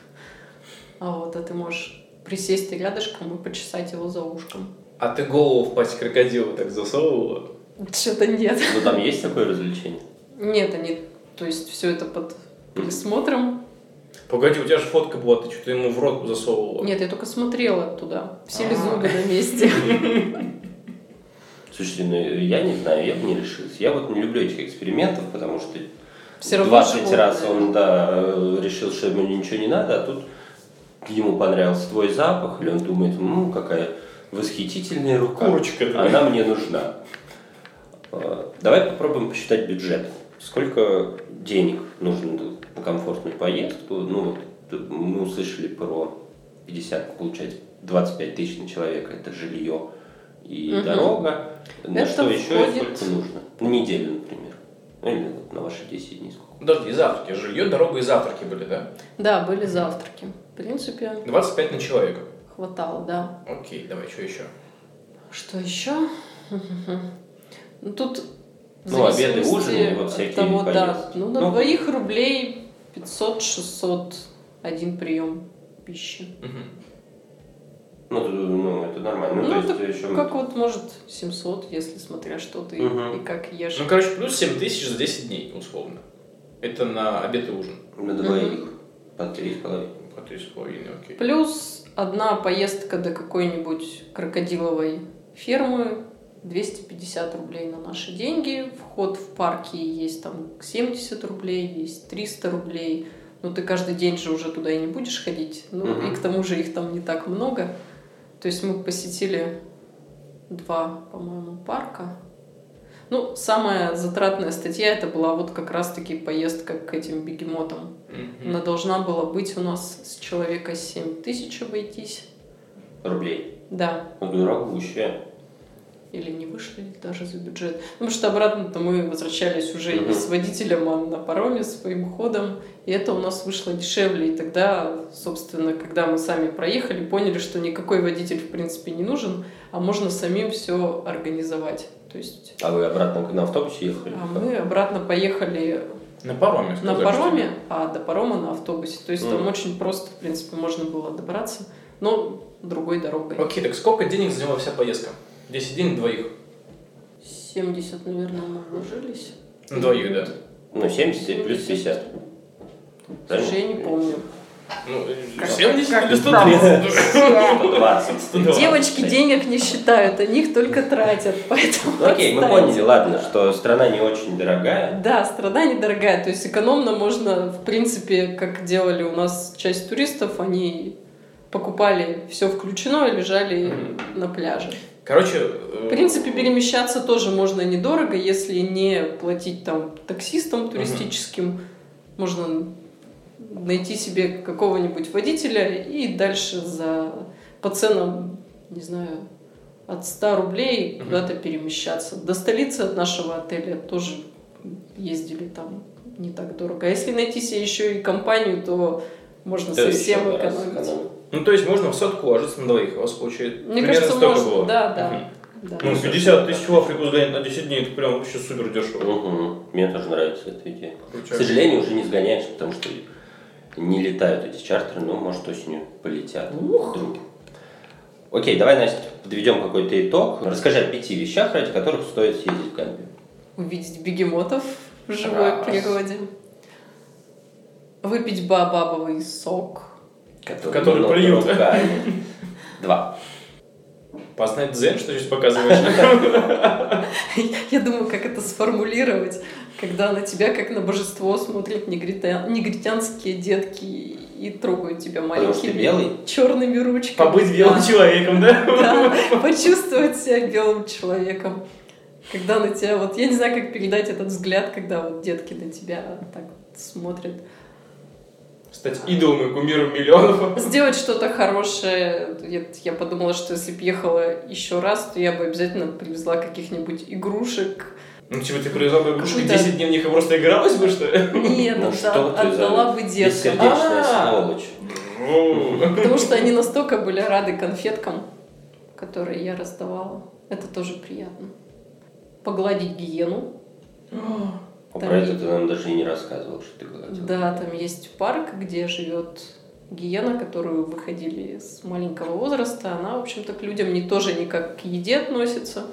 А вот, а ты можешь присесть рядышком и почесать его за ушком.
А ты голову в пасть крокодила так засовывала?
Что-то нет.
Ну, там есть такое развлечение?
Нет, они, то есть все это под присмотром.
Погоди, у тебя же фотка была, ты что-то ему в рот засовывала.
Нет, я только смотрела туда. Все ли
А.
зубы на месте.
Слушайте, ну я не знаю, я бы не решился. Я вот не люблю этих экспериментов, потому что
Все равно
20
животные.
раз он да, э, решил, что ему ничего не надо, а тут ему понравился твой запах, или он думает, ну, какая восхитительная рука.
Курочка, да.
Она мне нужна. Э, Давай попробуем посчитать бюджет. Сколько денег нужно на комфортную поездку? Ну, вот мы услышали про 50, получается, 25 тысяч на человека. Это жилье и
Мгм.
дорога. На
Это
что еще и
входит-
сколько нужно? На неделю, например. Или вот на ваши 10 дней сколько?
Подожди, завтраки. Жилье, дорога и завтраки были, да?
Да, были завтраки. В принципе,
25 на человека.
хватало, да.
Окей, давай, что еще?
Что еще? Ну, тут
Ну, обеды, ужины, вот
от
всякие
того, да. Ну, на
Ну.
двоих рублей 500-600 один прием пищи.
Ну, это, ну, это нормально. Ну,
Ну,
то
это
есть еще...
Как вот, может, 700, если смотря что ты
Мгм.
и как ешь.
Ну, короче, плюс 7 тысяч за 10 дней, условно. Это на обед и ужин.
На двоих по три с половиной.
По 3,5, окей.
Плюс одна поездка до какой-нибудь крокодиловой фермы 250 рублей на наши деньги. Вход в парки есть там 70 рублей, есть 300 рублей. Ну, ты каждый день же уже туда и не будешь ходить. Ну,
Мгм.
и к тому же их там не так много. То есть мы посетили два, по-моему, парка. Ну, самая затратная статья это была вот как раз-таки поездка к этим бегемотам.
Мгм.
Она должна была быть у нас с человека 7 тысяч обойтись.
Рублей.
Да.
Ну, дорогущая.
Или не вышли даже за бюджет. Потому что обратно-то мы возвращались уже не с водителем, а на пароме своим ходом. И это у нас вышло дешевле. И тогда, собственно, когда мы сами проехали, поняли, что никакой водитель в принципе не нужен, а можно самим все организовать. То есть
А вы обратно на автобусе ехали?
а мы обратно поехали
На пароме,
на пароме, а до парома на автобусе. То есть там
Мгм.
очень просто, в принципе, можно было добраться, но другой дорогой.
что- Окей, так сколько денег заняла вся поездка? 10 денег двоих.
70, наверное, мы вложились.
На двоих, да.
Ну, 70 плюс 50.
Слушай, я не помню.
Ну,
Как-
70
как-
или 130?
120.
120.
Девочки денег не считают, они их только тратят, поэтому
Ну окей, мы поняли, ладно, что страна не очень дорогая.
Да, страна недорогая, то есть экономно можно, в принципе, как делали у нас часть туристов, они покупали все включено и лежали на пляже.
Короче, э,
В принципе, перемещаться тоже можно недорого, если не платить там таксистам туристическим. Можно найти себе какого-нибудь водителя и дальше за по ценам, не знаю, от 100 рублей
Мгм.
куда-то перемещаться. До столицы от нашего отеля тоже ездили там не так дорого. А если найти себе еще и компанию, то можно
То
совсем экономить.
экономить.
ну то есть можно в сотку ложиться на двоих, у вас получается
Мне
примерно
кажется,
столько
можно.
было.
Да, да.
Мгм.
да.
Ну, 50 тысяч в Африку сгонять на 10 дней, это прям вообще супер дешево.
Мгм. Мне тоже нравится эта идея. К
Крутяк.
сожалению, уже не сгоняешь, потому что не летают эти чартеры, но, может, осенью полетят. Вдруг. Окей, давай, Настя, подведем какой-то итог. Расскажи о пяти вещах, ради которых стоит съездить в Гамбию.
увидеть бегемотов в живой
Раз.
природе, выпить баобабовый сок,
Который
много
плюют.
Два.
Познать дзен, что здесь показываешь?
Я думаю, как это сформулировать, когда на тебя, как на божество, смотрят негритянские детки и трогают тебя маленькими
белый?
черными ручками.
Побыть белым
Да.
человеком, да?
Да, почувствовать себя белым человеком. Когда на тебя, вот я не знаю, как передать этот взгляд, когда вот детки на тебя так вот смотрят.
Стать идолом и кумиром миллионов.
Сделать что-то хорошее. Я, я подумала, что если бы ехала еще раз, то я бы обязательно привезла каких-нибудь игрушек.
Ну, типа, ты привезла бы игрушки
Какой-то-
10 дней в них и просто игралась бы, что ли?
Нет,
Ну что
отдала бы деткам.
Бессердечная
А.
сволочь.
Потому что они настолько были рады конфеткам, которые я раздавала. Это тоже приятно. Погладить гиену. Там
Про это ты нам даже и не рассказывал, что ты гладил.
Да, там есть парк, где живет гиена, которую выходили с маленького возраста. Она, в общем-то, к людям не тоже не как к еде относится,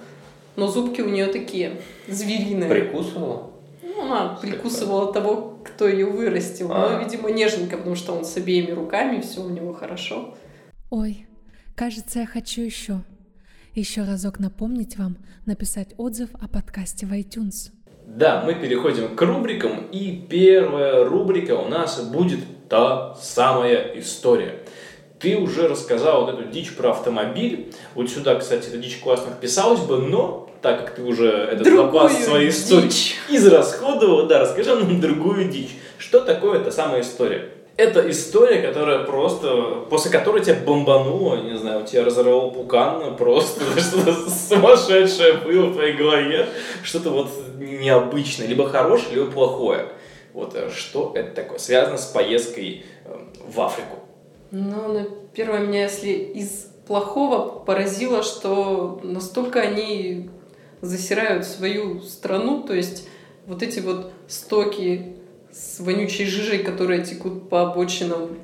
но зубки у нее такие звериные.
Прикусывала?
Ну, она прикусывала того, кто ее вырастил.
А.
Но, видимо, нежненько, потому что он с обеими руками, все у него хорошо.
Ой, кажется, я хочу еще. Еще разок напомнить вам написать отзыв о подкасте в iTunes.
Да, мы переходим к рубрикам, и первая рубрика у нас будет та самая история. Ты уже рассказал вот эту дичь про автомобиль. Вот сюда, кстати, эта дичь классно вписалась бы, но так как ты уже этот
Другую
запас своей истории
дичь.
израсходовал, да, расскажи нам другую дичь. Что такое эта самая история? Это история, которая просто, после которой тебя бомбануло, не знаю, тебя разорвал пукан, просто что-то сумасшедшее было в твоей голове, что-то вот необычное, либо хорошее, либо плохое. Вот э, что это такое? Связано с поездкой э, в Африку.
Ну, на- первое меня, если из плохого поразило, что настолько они засирают свою страну, то есть вот эти вот стоки с вонючей жижей, которые текут по обочинам,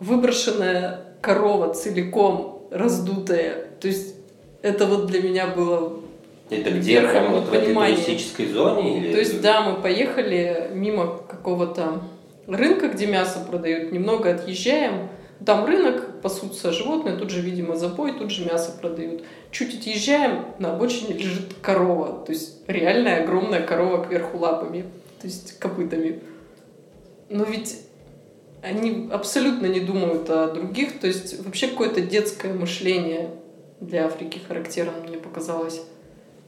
выброшенная корова целиком раздутая, то есть это вот для меня было
Это где? Прям вот в этой туристической зоне? Или...
То есть, да, мы поехали мимо какого-то рынка, где мясо продают, немного отъезжаем. Там рынок, пасутся животные, тут же, видимо, запой, тут же мясо продают. Чуть отъезжаем, на обочине лежит корова. То есть, реальная огромная корова кверху лапами, то есть копытами. Но ведь они абсолютно не думают о других. То есть, вообще какое-то детское мышление для Африки характерно, мне показалось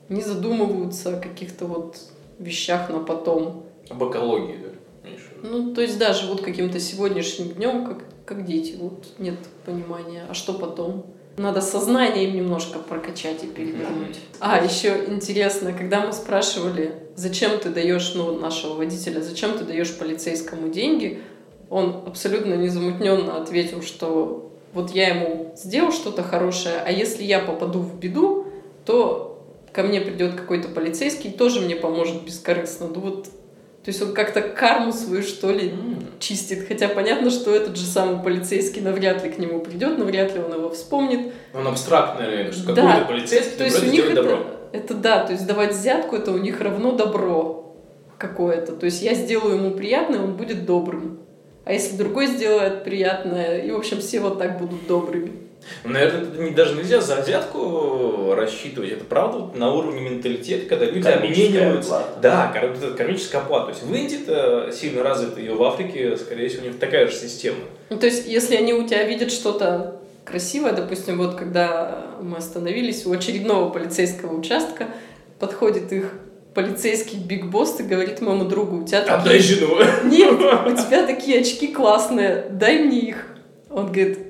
не задумываются о каких-то вот вещах на потом.
Об экологии, да? Миша?
Ну, то есть, да, живут каким-то сегодняшним днем, как, как дети. Вот нет понимания. А что потом? Надо сознание им немножко прокачать и перевернуть. А, еще интересно, когда мы спрашивали, зачем ты даешь, ну, нашего водителя, зачем ты даешь полицейскому деньги, он абсолютно незамутненно ответил, что вот я ему сделал что-то хорошее, а если я попаду в беду, то ко мне придет какой-то полицейский тоже мне поможет бескорыстно. Ну вот, то есть он как-то карму свою, что ли, чистит. Хотя понятно, что этот же самый полицейский навряд ли к нему придет, навряд ли он его вспомнит.
Он абстрактный, наверное, что
Да.
какой-то полицейский,
То есть у них это,
добро.
это да, то есть давать взятку это у них равно добро какое-то. То есть я сделаю ему приятное, он будет добрым. А если другой сделает приятное, и в общем все вот так будут добрыми.
Ну, Наверное, это не- даже нельзя за взятку рассчитывать. Это правда вот на уровне менталитета, когда люди обмениваются.
оплата.
Да, эта кармическая оплата. То есть в Индии это сильно развито, и в Африке, скорее всего, у них такая же система.
Ну, то есть, если они у тебя видят что-то красивое, допустим, вот когда мы остановились у очередного полицейского участка, подходит их полицейский Биг Босс и говорит моему другу, у тебя
Отдай
такие...
жену.
Нет, у тебя такие очки классные, дай мне их. Он говорит,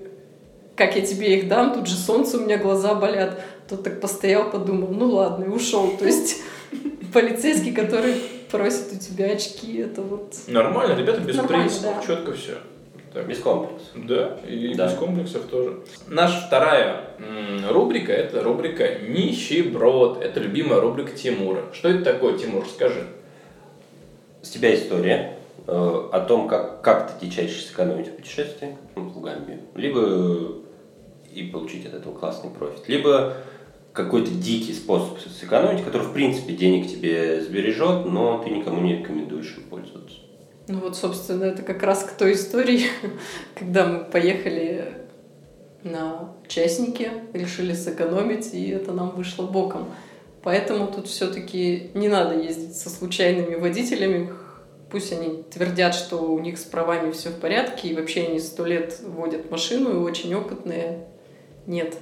как я тебе их дам, тут же солнце, у меня глаза болят. Тот так постоял, подумал, ну ладно, и ушел. То есть полицейский, который просит у тебя очки, это вот...
Нормально, ребята без принципов,
да.
четко все.
Без комплексов.
Да, и
Да.
без комплексов тоже. Наша вторая рубрика – это рубрика «Нищеброд». Это любимая рубрика Тимура. Что это такое, Тимур, скажи?
С тебя история э, о том, как, как ты дичайше сэкономить в путешествии ну, в Гамбию. Либо и получить от этого классный профит. Либо какой-то дикий способ сэкономить, который, в принципе, денег тебе сбережет, но ты никому не рекомендуешь им пользоваться.
Ну вот, собственно, это как раз к той истории, когда мы поехали на частнике, решили сэкономить, и это нам вышло боком. Поэтому тут все-таки не надо ездить со случайными водителями. Пусть они твердят, что у них с правами все в порядке, и вообще они сто лет водят машину и очень опытные. Нет.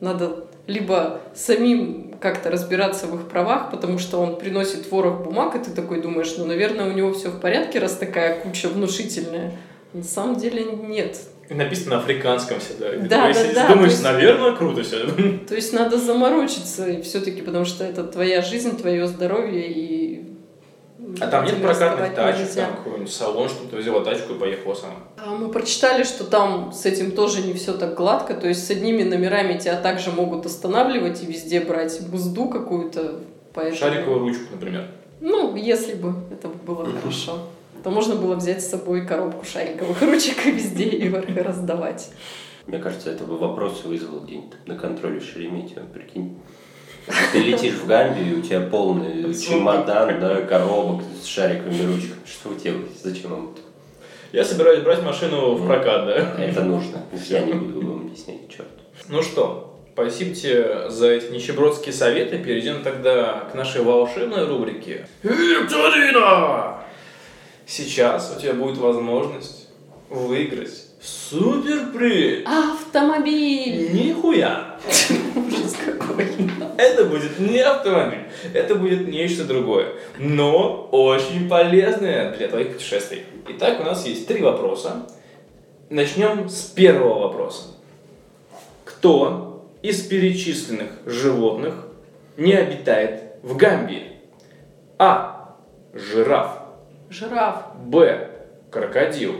Надо либо самим как-то разбираться в их правах, потому что он приносит ворох бумаг, и ты такой думаешь, ну, наверное, у него все в порядке, раз такая куча внушительная. На самом деле нет.
И написано на африканском всегда. И
Да,
ты
да,
сидишь,
да,
Думаешь,
есть-
наверное, круто все.
То есть надо заморочиться все-таки, потому что это твоя жизнь, твое здоровье и...
А там нет прокатных тачек,
нельзя.
там какой-нибудь салон, что-то взяла тачку и поехала сама.
А Мы прочитали, что там с этим тоже не все так гладко, то есть с одними номерами тебя также могут останавливать и везде брать бузду какую-то. Поэтому...
Шариковую ручку, например.
Ну, если бы это было хорошо, то можно было взять с собой коробку шариковых ручек и везде их раздавать.
Мне кажется, это бы вопросы вызвал где-нибудь на контроле Шереметьево, прикинь. Ты летишь в Гамбию, у тебя полный чемодан, да, коробок с шариковыми ручками. Что вы делаете? Зачем вам это?
Я собираюсь брать машину в прокат, да.
Это нужно. Я не буду вам объяснять, черт.
Ну что, спасибо тебе за эти нищебродские советы. Перейдем тогда к нашей волшебной рубрике. Викторина! Сейчас у тебя будет возможность выиграть суперприз.
Автомобиль!
Нихуя!
Ужас какой.
Это будет не автомобиль, это будет нечто другое, но очень полезное для твоих путешествий. Итак, у нас есть три вопроса. Начнем с первого вопроса. Кто из перечисленных животных не обитает в Гамбии? А. Жираф.
Жираф.
Б. Крокодил.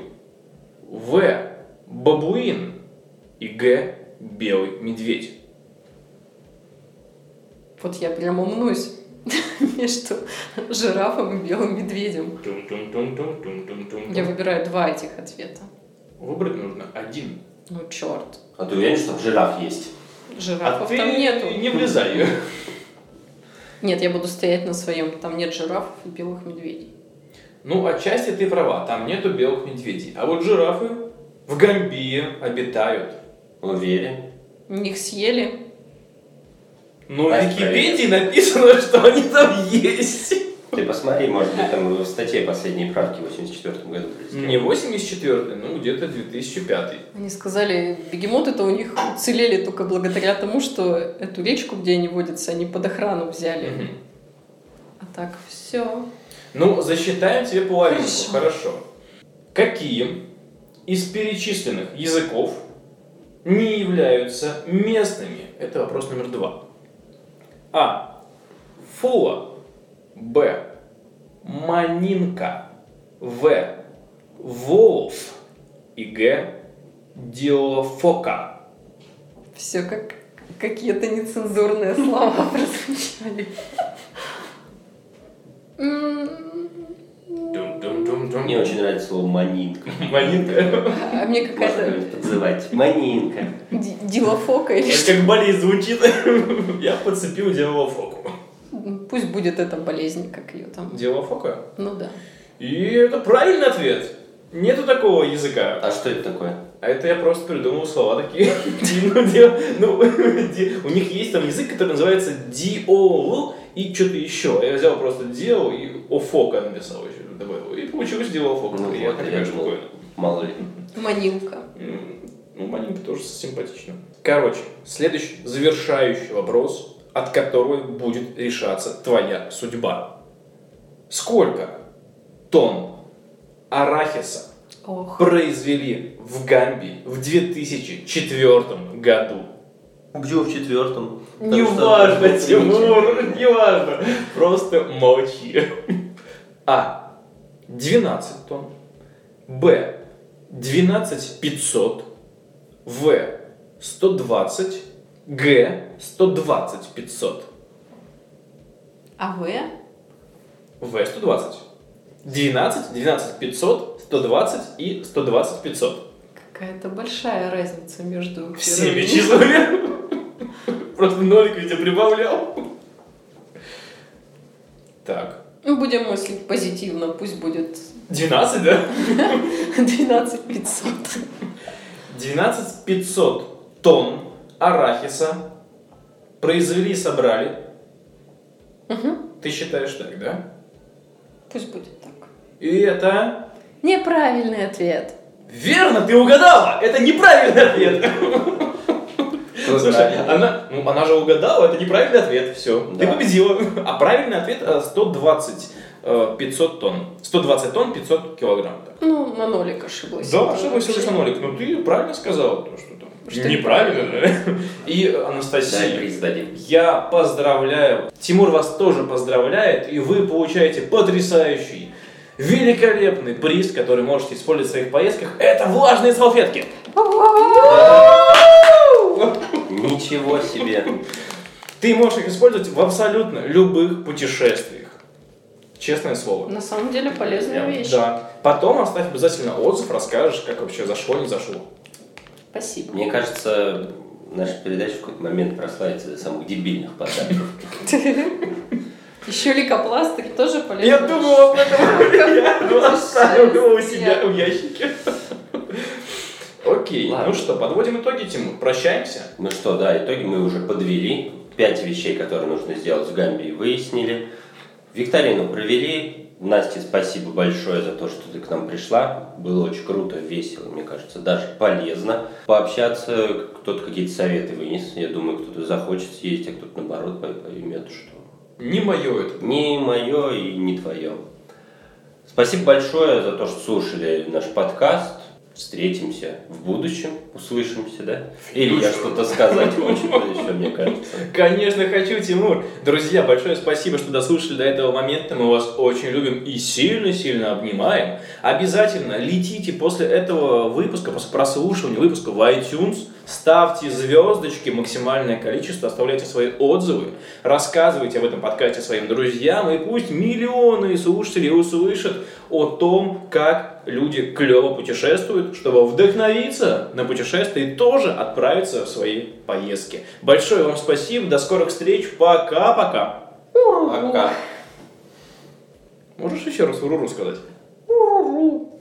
В. Бабуин. И Г. Белый медведь.
Вот я прямо мнусь между жирафом и белым медведем. Я выбираю два этих ответа.
Выбрать нужно один.
Ну, черт.
А ты уверен, что жираф есть?
Жирафов
а ты
там нету.
не влезай.
Нет, я буду стоять на своем. Там нет жирафов и белых медведей.
Ну, отчасти ты права, там нету белых медведей. А вот жирафы в Гамбии обитают.
Уверен.
Их съели.
Но в
Дай
Википедии написано, что они там есть.
Ты посмотри, может быть, там в статье последней правки в 84 году.
Не 84 ну где-то 2005
Они сказали, бегемоты-то у них уцелели только благодаря тому, что эту речку, где они водятся, они под охрану взяли.
Мгм.
А так все.
Ну, засчитаем тебе половинку.
Хорошо.
Хорошо. Какие из перечисленных языков не являются местными? Это вопрос номер два. А. Фула. Б. Манинка. В. Волф. И Г. Диофока.
Все как какие-то нецензурные слова прозвучали.
Мне очень нравится слово манинка.
Манинка.
А мне какая-то
подзывать. Манинка.
ди- дилофока или что.
как болезнь звучит. Я подцепил делофоку.
Пусть будет эта болезнь, как ее там.
Делофока?
Ну да.
И это правильный ответ. Нету такого языка.
А что это такое?
А это я просто придумал слова такие. Ну, ну, у них есть там язык, который называется диол и что-то еще. Я взял просто дио и офока написал еще. Добавил. И получилось диолофока.
Ну
Приятно,
вот, я
прикольно.
мало ли.
Манилка.
Ну, маленький тоже симпатично. Короче, следующий завершающий вопрос, от которого будет решаться твоя судьба. Сколько тонн арахиса
Ох.
произвели в Гамбии в 2004 году?
Где в четвертом?
Не важно, Тимур, не важно. Просто молчи. А. 12 тонн. Б. 12 500. В. 120. Г. 120 500.
А вы?
В. 120. 12, 12 500, 120 и 120 500.
Какая-то большая разница между
Всеми числами. Просто нолик ведь я прибавлял. Так.
Ну, Будем мыслить позитивно, пусть будет
12, да?
12 500.
12 500 тонн арахиса произвели и собрали. Ты считаешь так, да?
Пусть будет так.
И это...
Неправильный ответ.
Верно, ты угадала! Это неправильный ответ! Слушай, она, ну, она же угадала, это неправильный ответ, все. Ты победила. А правильный ответ э, 120 э, 500 тонн. 120 тонн 500 килограмм. так.
Ну, на нолик ошиблась.
Да, ошиблась
вообще-
на нолик. Ну ты правильно сказала, то, что там.
Что
неправильно, да? И Анастасия. Я поздравляю. Тимур вас тоже поздравляет, и вы получаете потрясающий, великолепный приз, который можете использовать в своих поездках. Это влажные салфетки.
Ничего себе.
Ты можешь их использовать в абсолютно любых путешествиях. Честное слово.
На самом деле полезная вещь.
Да. Потом оставь обязательно отзыв, расскажешь, как вообще зашло, не зашло.
Спасибо.
Мне кажется, наша передача в какой-то момент прославится до самых дебильных подарков.
Еще лейкопластырь тоже полезный.
Я думал об этом. Я оставил его у себя в ящике. Окей,
Ладно.
ну что, подводим итоги, Тимур. Прощаемся.
Ну что, да, итоги мы уже подвели. Пять вещей, которые нужно сделать в Гамбии, выяснили. Викторину провели. Насте спасибо большое за то, что ты к нам пришла. Было очень круто, весело, мне кажется, даже полезно пообщаться. Кто-то какие-то советы вынес. Я думаю, кто-то захочет съездить, а кто-то наоборот пой- поймет, что
Не мое это.
не мое и не твое. Спасибо большое за то, что слушали наш подкаст. Встретимся в будущем, услышимся, да? Или я что-то сказать хочет еще, мне кажется.
Конечно, хочу, Тимур. Друзья, большое спасибо, что дослушали до этого момента. Мы вас очень любим и сильно-сильно обнимаем. Обязательно летите после этого выпуска, после прослушивания выпуска в iTunes, ставьте звездочки, максимальное количество, оставляйте свои отзывы, рассказывайте об этом подкасте своим друзьям, и пусть миллионы слушателей услышат о том, как люди клево путешествуют, чтобы вдохновиться на путешествие и тоже отправиться в свои поездки. Большое вам спасибо, до скорых встреч, пока-пока.
Пока.
Можешь еще раз уруру сказать? Уруру.